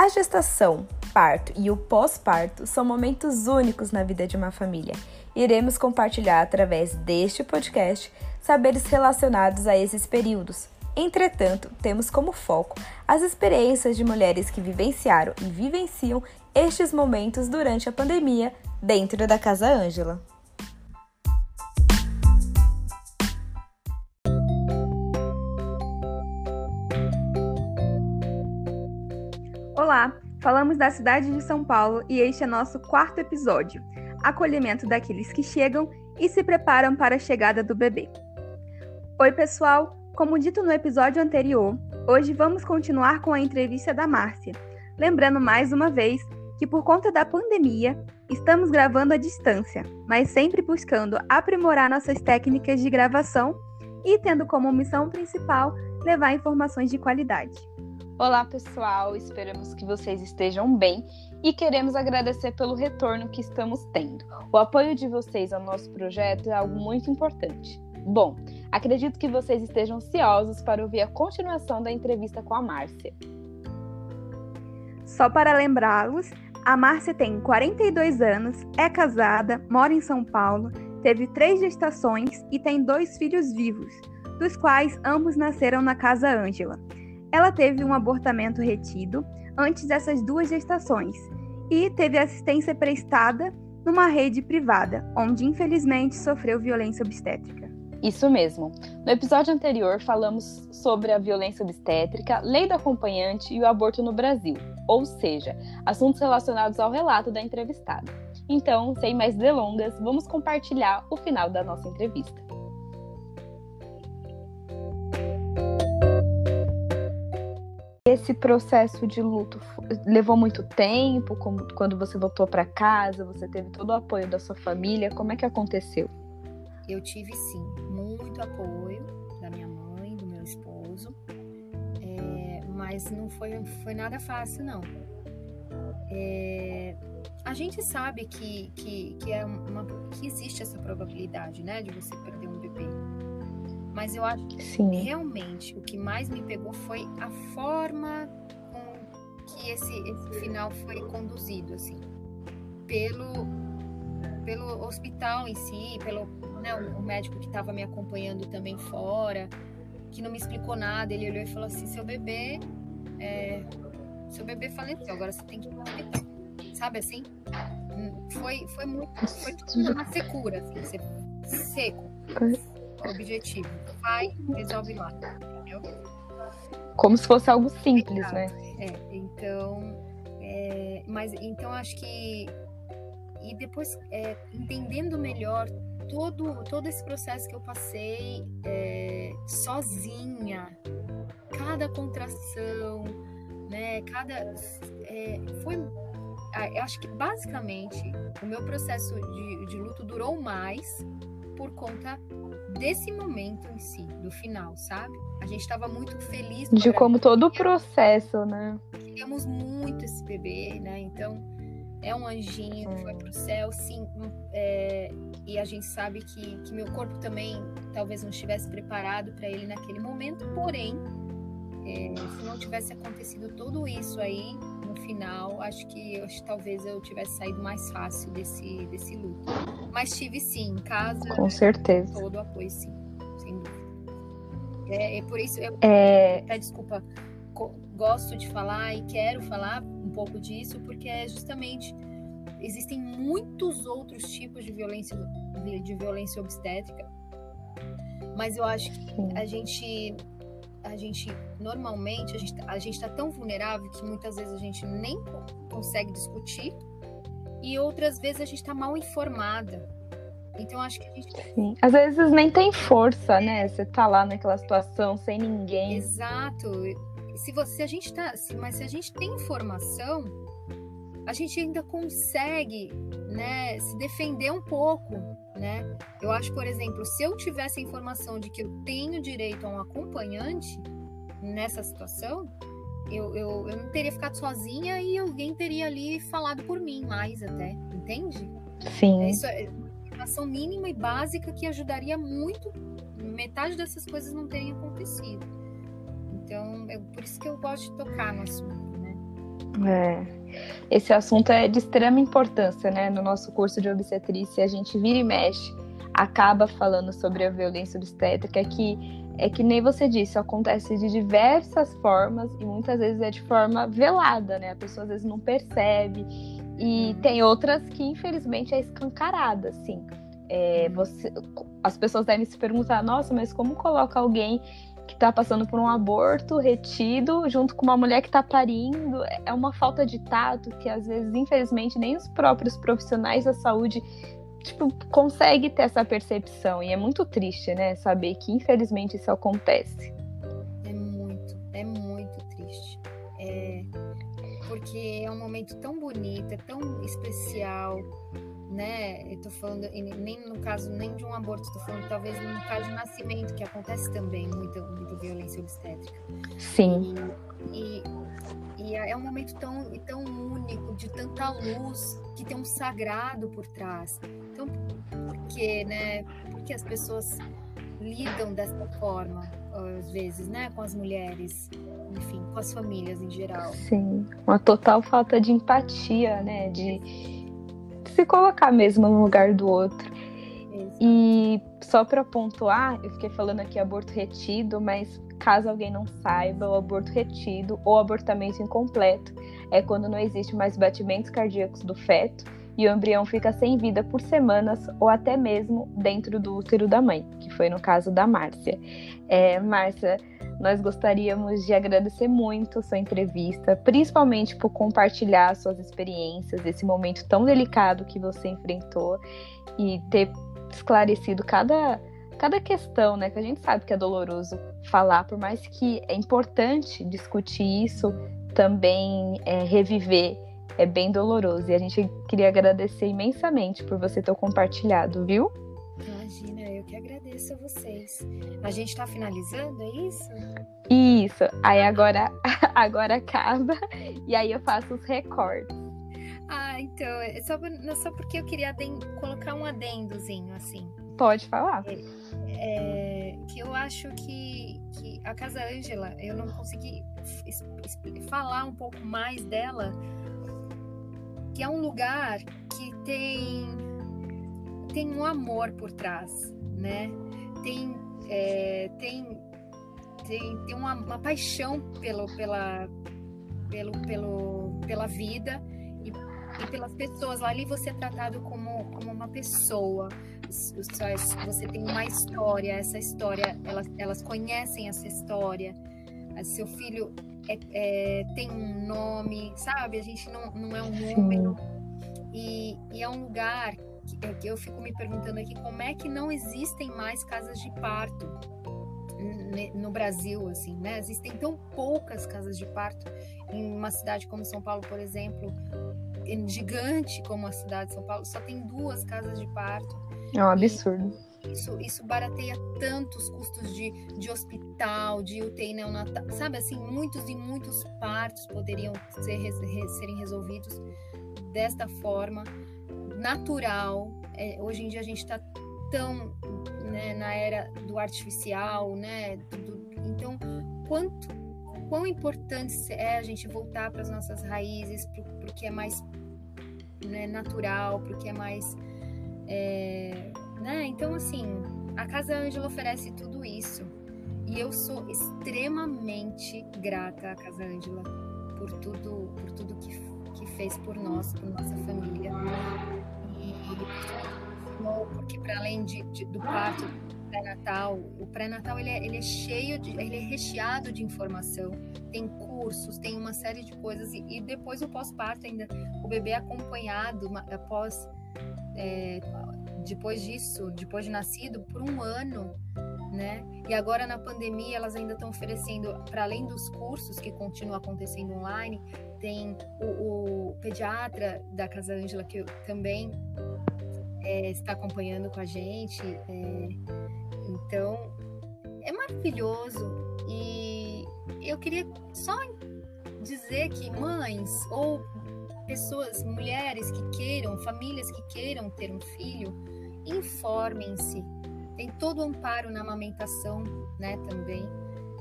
A gestação, parto e o pós-parto são momentos únicos na vida de uma família. Iremos compartilhar através deste podcast saberes relacionados a esses períodos. Entretanto, temos como foco as experiências de mulheres que vivenciaram e vivenciam estes momentos durante a pandemia dentro da Casa Ângela. Olá, falamos da cidade de São Paulo e este é nosso quarto episódio: acolhimento daqueles que chegam e se preparam para a chegada do bebê. Oi, pessoal! Como dito no episódio anterior, hoje vamos continuar com a entrevista da Márcia. Lembrando mais uma vez que, por conta da pandemia, estamos gravando à distância, mas sempre buscando aprimorar nossas técnicas de gravação e tendo como missão principal levar informações de qualidade. Olá, pessoal! Esperamos que vocês estejam bem e queremos agradecer pelo retorno que estamos tendo. O apoio de vocês ao nosso projeto é algo muito importante. Bom, acredito que vocês estejam ansiosos para ouvir a continuação da entrevista com a Márcia. Só para lembrá-los, a Márcia tem 42 anos, é casada, mora em São Paulo, teve três gestações e tem dois filhos vivos, dos quais ambos nasceram na Casa Ângela. Ela teve um abortamento retido antes dessas duas gestações e teve assistência prestada numa rede privada, onde infelizmente sofreu violência obstétrica. Isso mesmo. No episódio anterior falamos sobre a violência obstétrica, lei do acompanhante e o aborto no Brasil, ou seja, assuntos relacionados ao relato da entrevistada. Então, sem mais delongas, vamos compartilhar o final da nossa entrevista. Esse processo de luto levou muito tempo? Como, quando você voltou para casa, você teve todo o apoio da sua família? Como é que aconteceu? Eu tive sim muito apoio da minha mãe, do meu esposo, é, mas não foi, foi nada fácil não. É, a gente sabe que, que, que, é uma, que existe essa probabilidade, né, de você perder. Mas eu acho que Sim. realmente o que mais me pegou foi a forma com que esse, esse final foi conduzido, assim, pelo, pelo hospital em si, pelo né, o médico que estava me acompanhando também fora, que não me explicou nada. Ele olhou e falou assim: seu bebê, é, seu bebê faleceu, agora você tem que ir Sabe assim? Hum, foi, foi muito. Foi tudo uma secura, assim, seco objetivo. Vai, resolve lá, entendeu? Como se fosse algo simples, Exato. né? É, então, é, mas então acho que e depois é, entendendo melhor todo todo esse processo que eu passei é, sozinha, cada contração, né? Cada é, foi eu acho que basicamente o meu processo de, de luto durou mais por conta desse momento em si, do final, sabe? A gente estava muito feliz. De como todo o processo, né? Queríamos muito esse bebê, né? Então, é um anjinho que foi pro céu, sim. É, e a gente sabe que, que meu corpo também talvez não estivesse preparado para ele naquele momento, porém, é, se não tivesse acontecido tudo isso aí, no final, acho que eu, talvez eu tivesse saído mais fácil desse, desse luto. Mas tive sim, em casa. Com certeza. Todo apoio, sim, sem dúvida. É, é por isso eu é... desculpa, gosto de falar e quero falar um pouco disso, porque é justamente existem muitos outros tipos de violência de violência obstétrica. Mas eu acho que a gente a gente normalmente a gente a gente está tão vulnerável que muitas vezes a gente nem consegue discutir e outras vezes a gente está mal informada. Então acho que a gente Sim. às vezes nem tem força, né? Você tá lá naquela situação sem ninguém. Exato. Se você a gente tá, mas se a gente tem informação, a gente ainda consegue, né, se defender um pouco, né? Eu acho, por exemplo, se eu tivesse a informação de que eu tenho direito a um acompanhante nessa situação, eu, eu, eu não teria ficado sozinha e alguém teria ali falado por mim mais até, entende? Sim. Isso é informação mínima e básica que ajudaria muito. Metade dessas coisas não teriam acontecido. Então, é por isso que eu gosto de tocar no assunto, né? É. Esse assunto é de extrema importância, né? No nosso curso de obstetrícia, a gente vira e mexe, acaba falando sobre a violência obstétrica, que é que nem você disse, acontece de diversas formas e muitas vezes é de forma velada, né? A pessoa às vezes não percebe. E tem outras que, infelizmente, é escancarada, assim. É, você, as pessoas devem se perguntar, nossa, mas como coloca alguém que está passando por um aborto retido junto com uma mulher que está parindo? É uma falta de tato que, às vezes, infelizmente, nem os próprios profissionais da saúde tipo, consegue ter essa percepção. E é muito triste, né? Saber que infelizmente isso acontece. É muito, é muito triste. É porque é um momento tão bonito, é tão especial, né? Eu tô falando, nem no caso nem de um aborto, tô falando talvez no caso de nascimento, que acontece também muita, muita violência obstétrica. Sim. E, e, e é um momento tão, tão único, de tanta luz, que tem um sagrado por trás. Então, por que, né? Por que as pessoas lidam dessa forma, às vezes, né? Com as mulheres, enfim, com as famílias em geral. Sim, uma total falta de empatia, né? De se colocar mesmo no lugar do outro. E só para pontuar, eu fiquei falando aqui aborto retido, mas caso alguém não saiba, o aborto retido ou abortamento incompleto é quando não existe mais batimentos cardíacos do feto e o embrião fica sem vida por semanas ou até mesmo dentro do útero da mãe, que foi no caso da Márcia. É, Márcia, nós gostaríamos de agradecer muito sua entrevista, principalmente por compartilhar suas experiências, esse momento tão delicado que você enfrentou e ter esclarecido cada, cada questão, né? Que a gente sabe que é doloroso falar, por mais que é importante discutir isso, também é, reviver é bem doloroso. E a gente queria agradecer imensamente por você ter compartilhado, viu? Imagina, eu que agradeço a vocês. A gente está finalizando, é isso? Isso. Aí agora, agora acaba e aí eu faço os recortes. Ah, então, é só, só porque eu queria colocar um adendozinho, assim. Pode falar. É, é, que eu acho que, que a Casa Ângela, eu não consegui falar um pouco mais dela, que é um lugar que tem tem um amor por trás, né? Tem é, tem tem, tem uma, uma paixão pelo, pela, pelo, pelo, pela vida e, e pelas pessoas. Ali você é tratado como, como uma pessoa. Você tem uma história, essa história, elas, elas conhecem essa história. Seu filho é, é, tem um nome, sabe? A gente não, não é um número. E, e, é um lugar que, é, que eu fico me perguntando aqui como é que não existem mais casas de parto no Brasil, assim, né? Existem tão poucas casas de parto em uma cidade como São Paulo, por exemplo, gigante como a cidade de São Paulo, só tem duas casas de parto. É um absurdo. Isso, isso barateia tantos custos de, de hospital, de UTI neonatal, sabe assim, muitos e muitos partos poderiam ser, serem resolvidos desta forma, natural. É, hoje em dia a gente está tão né, na era do artificial, né? Do, então, quanto quão importante é a gente voltar para as nossas raízes, para o que é mais né, natural, para o que é mais é, né? Então, assim, a Casa Ângela oferece tudo isso. E eu sou extremamente grata à Casa Ângela por tudo, por tudo que, que fez por nós, por nossa família. E porque para além de, de, do parto pré-natal, o pré-natal ele é, ele é cheio de, ele é recheado de informação, tem cursos, tem uma série de coisas e, e depois o pós-parto ainda, o bebê acompanhado após é, depois disso, depois de nascido, por um ano, né? E agora na pandemia elas ainda estão oferecendo, para além dos cursos que continuam acontecendo online, tem o, o pediatra da Casa Ângela que também é, está acompanhando com a gente. É, então é maravilhoso e eu queria só dizer que mães ou pessoas, mulheres que queiram, famílias que queiram ter um filho, informem-se. Tem todo o amparo na amamentação, né, também,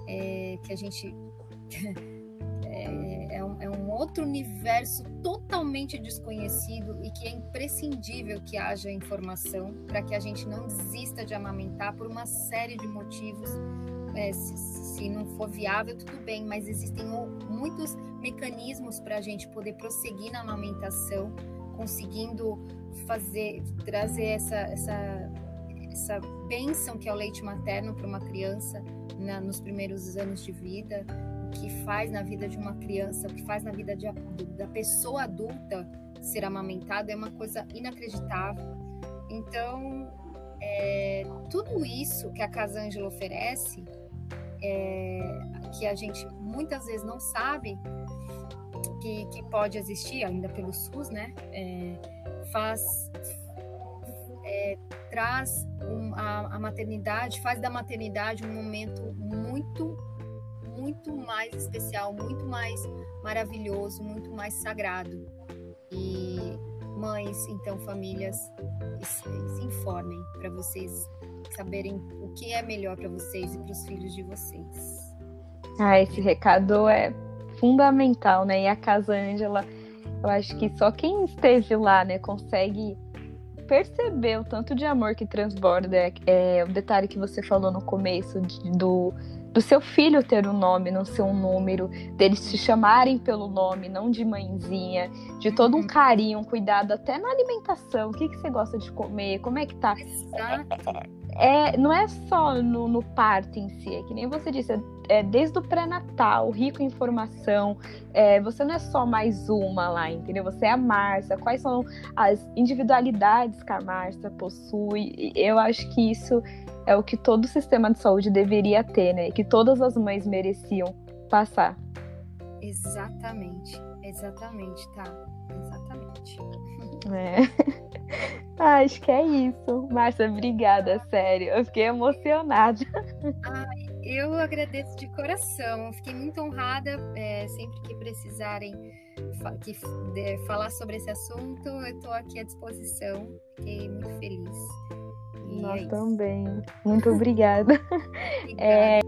é, que a gente é, é, um, é um outro universo totalmente desconhecido e que é imprescindível que haja informação para que a gente não desista de amamentar por uma série de motivos. É, se, se, não for viável, tudo bem, mas existem muitos mecanismos para a gente poder prosseguir na amamentação, conseguindo fazer, trazer essa, essa, essa bênção que é o leite materno para uma criança na, nos primeiros anos de vida, o que faz na vida de uma criança, o que faz na vida de, da pessoa adulta ser amamentado é uma coisa inacreditável. Então, é, tudo isso que a Casa Ângela oferece, é, que a gente muitas vezes não sabe que, que pode existir ainda pelo SUS, né? É, faz é, traz um, a, a maternidade, faz da maternidade um momento muito, muito mais especial, muito mais maravilhoso, muito mais sagrado. E mães, então famílias, se, informem para vocês saberem o que é melhor para vocês e para os filhos de vocês. Ah, esse recado é fundamental, né? E a Casa Ângela, eu acho que só quem esteve lá, né, consegue perceber o tanto de amor que transborda. É, é, o detalhe que você falou no começo de, do, do seu filho ter um nome, não ser um número, deles te chamarem pelo nome, não de mãezinha, de todo um uhum. carinho, um cuidado até na alimentação. O que, que você gosta de comer? Como é que tá? É, é, não é só no, no parto em si, é que nem você disse, é desde o pré-natal, rico em informação. É, você não é só mais uma lá, entendeu? Você é a Márcia. Quais são as individualidades que a Márcia possui? Eu acho que isso é o que todo sistema de saúde deveria ter, né? Que todas as mães mereciam passar. Exatamente, exatamente, tá? Exatamente. É. Acho que é isso. Márcia, obrigada, sério. Eu fiquei emocionada. Ai, eu agradeço de coração, fiquei muito honrada. É, sempre que precisarem fa que, de, falar sobre esse assunto, eu estou aqui à disposição. Fiquei muito feliz. E Nós é também. Muito obrigada. obrigada. É...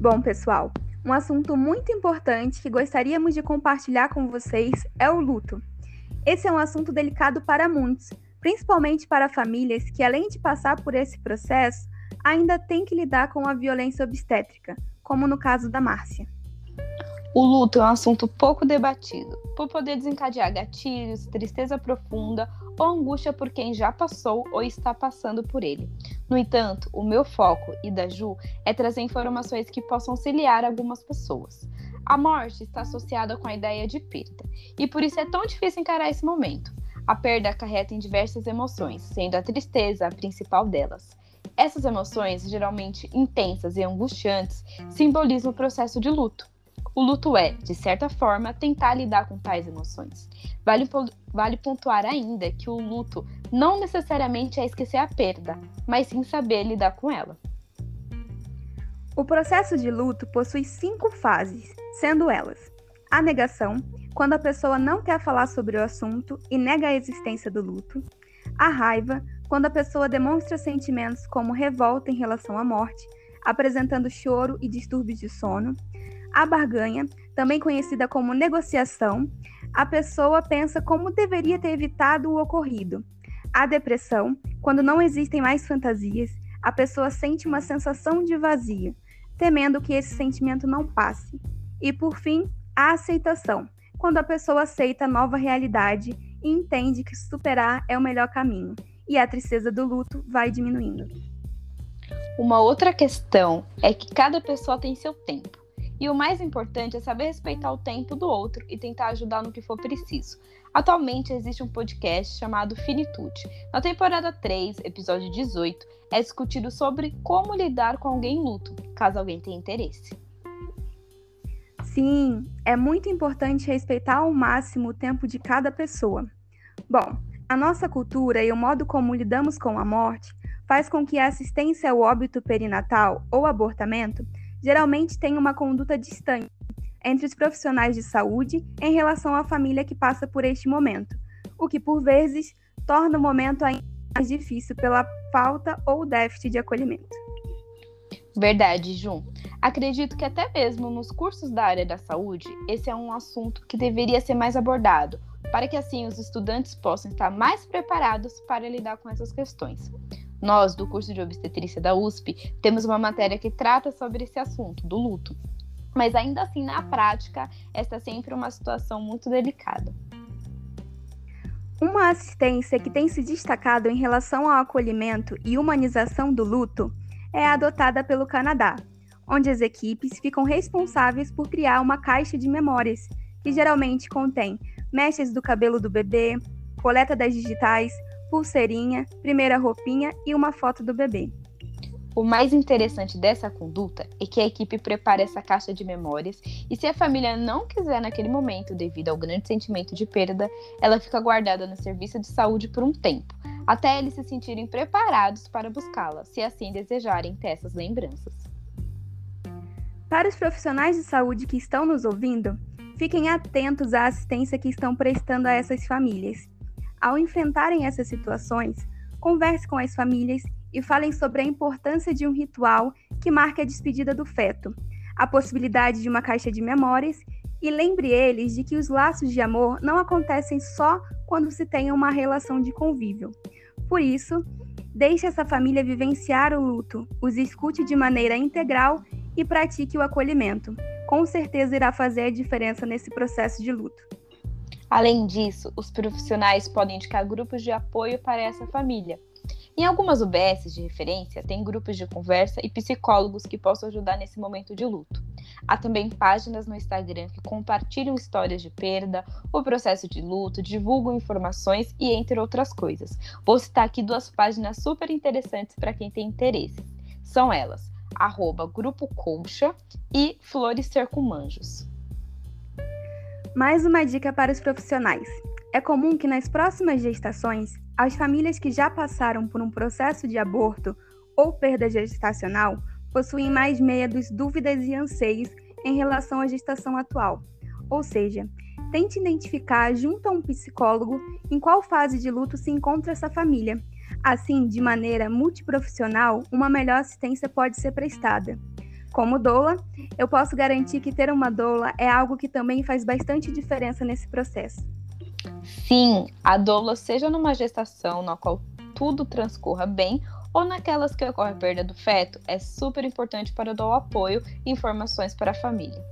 Bom, pessoal, um assunto muito importante que gostaríamos de compartilhar com vocês é o luto. Esse é um assunto delicado para muitos, principalmente para famílias que, além de passar por esse processo, ainda têm que lidar com a violência obstétrica, como no caso da Márcia. O luto é um assunto pouco debatido, por poder desencadear gatilhos, tristeza profunda ou angústia por quem já passou ou está passando por ele. No entanto, o meu foco e da Ju é trazer informações que possam auxiliar algumas pessoas. A morte está associada com a ideia de perda, e por isso é tão difícil encarar esse momento. A perda acarreta em diversas emoções, sendo a tristeza a principal delas. Essas emoções, geralmente intensas e angustiantes, simbolizam o processo de luto. O luto é, de certa forma, tentar lidar com tais emoções. Vale, vale pontuar ainda que o luto não necessariamente é esquecer a perda, mas sim saber lidar com ela. O processo de luto possui cinco fases, sendo elas a negação, quando a pessoa não quer falar sobre o assunto e nega a existência do luto, a raiva, quando a pessoa demonstra sentimentos como revolta em relação à morte, apresentando choro e distúrbios de sono, a barganha, também conhecida como negociação, a pessoa pensa como deveria ter evitado o ocorrido. A depressão, quando não existem mais fantasias, a pessoa sente uma sensação de vazio, temendo que esse sentimento não passe. E por fim, a aceitação, quando a pessoa aceita a nova realidade e entende que superar é o melhor caminho, e a tristeza do luto vai diminuindo. Uma outra questão é que cada pessoa tem seu tempo. E o mais importante é saber respeitar o tempo do outro e tentar ajudar no que for preciso. Atualmente existe um podcast chamado Finitude. Na temporada 3, episódio 18, é discutido sobre como lidar com alguém em luto, caso alguém tenha interesse. Sim, é muito importante respeitar ao máximo o tempo de cada pessoa. Bom, a nossa cultura e o modo como lidamos com a morte faz com que a assistência ao óbito perinatal ou abortamento geralmente tenha uma conduta distante entre os profissionais de saúde em relação à família que passa por este momento, o que por vezes torna o momento ainda mais difícil pela falta ou déficit de acolhimento. Verdade, Ju. Acredito que até mesmo nos cursos da área da saúde, esse é um assunto que deveria ser mais abordado, para que assim os estudantes possam estar mais preparados para lidar com essas questões. Nós, do curso de obstetrícia da USP, temos uma matéria que trata sobre esse assunto, do luto. Mas ainda assim, na prática, esta é sempre uma situação muito delicada. Uma assistência que tem se destacado em relação ao acolhimento e humanização do luto é adotada pelo Canadá, onde as equipes ficam responsáveis por criar uma caixa de memórias, que geralmente contém mechas do cabelo do bebê, coleta das digitais, pulseirinha, primeira roupinha e uma foto do bebê. O mais interessante dessa conduta é que a equipe prepara essa caixa de memórias e, se a família não quiser naquele momento, devido ao grande sentimento de perda, ela fica guardada no serviço de saúde por um tempo, até eles se sentirem preparados para buscá-la, se assim desejarem ter essas lembranças. Para os profissionais de saúde que estão nos ouvindo, fiquem atentos à assistência que estão prestando a essas famílias. Ao enfrentarem essas situações, converse com as famílias e falem sobre a importância de um ritual que marque a despedida do feto, a possibilidade de uma caixa de memórias e lembre eles de que os laços de amor não acontecem só quando se tem uma relação de convívio. Por isso, deixe essa família vivenciar o luto, os escute de maneira integral e pratique o acolhimento. Com certeza irá fazer a diferença nesse processo de luto. Além disso, os profissionais podem indicar grupos de apoio para essa família em algumas UBSs de referência, tem grupos de conversa e psicólogos que possam ajudar nesse momento de luto. Há também páginas no Instagram que compartilham histórias de perda, o processo de luto, divulgam informações e entre outras coisas. Vou citar aqui duas páginas super interessantes para quem tem interesse. São elas, arroba Grupo Concha e Florescer com Manjos. Mais uma dica para os profissionais. É comum que nas próximas gestações, as famílias que já passaram por um processo de aborto ou perda gestacional possuem mais medos, dúvidas e anseios em relação à gestação atual. Ou seja, tente identificar junto a um psicólogo em qual fase de luto se encontra essa família. Assim, de maneira multiprofissional, uma melhor assistência pode ser prestada. Como doula, eu posso garantir que ter uma doula é algo que também faz bastante diferença nesse processo. Sim, a doula seja numa gestação na qual tudo transcorra bem ou naquelas que ocorre a perda do feto, é super importante para dar o apoio e informações para a família.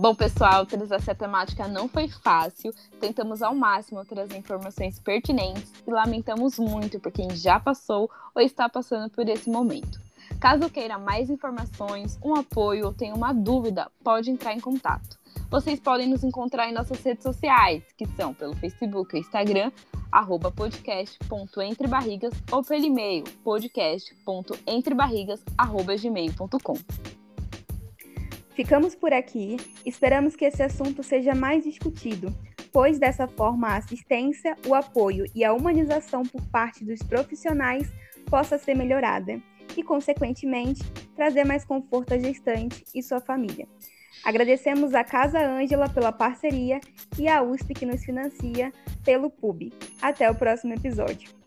Bom, pessoal, trazer essa temática não foi fácil. Tentamos ao máximo trazer informações pertinentes e lamentamos muito por quem já passou ou está passando por esse momento. Caso queira mais informações, um apoio ou tenha uma dúvida, pode entrar em contato. Vocês podem nos encontrar em nossas redes sociais, que são pelo Facebook e Instagram, arroba podcast.entrebarrigas ou pelo e-mail podcast.entrebarrigas.gmail.com. Ficamos por aqui. Esperamos que esse assunto seja mais discutido, pois dessa forma a assistência, o apoio e a humanização por parte dos profissionais possa ser melhorada e, consequentemente, trazer mais conforto à gestante e sua família. Agradecemos a Casa Ângela pela parceria e a USP que nos financia pelo PUB. Até o próximo episódio.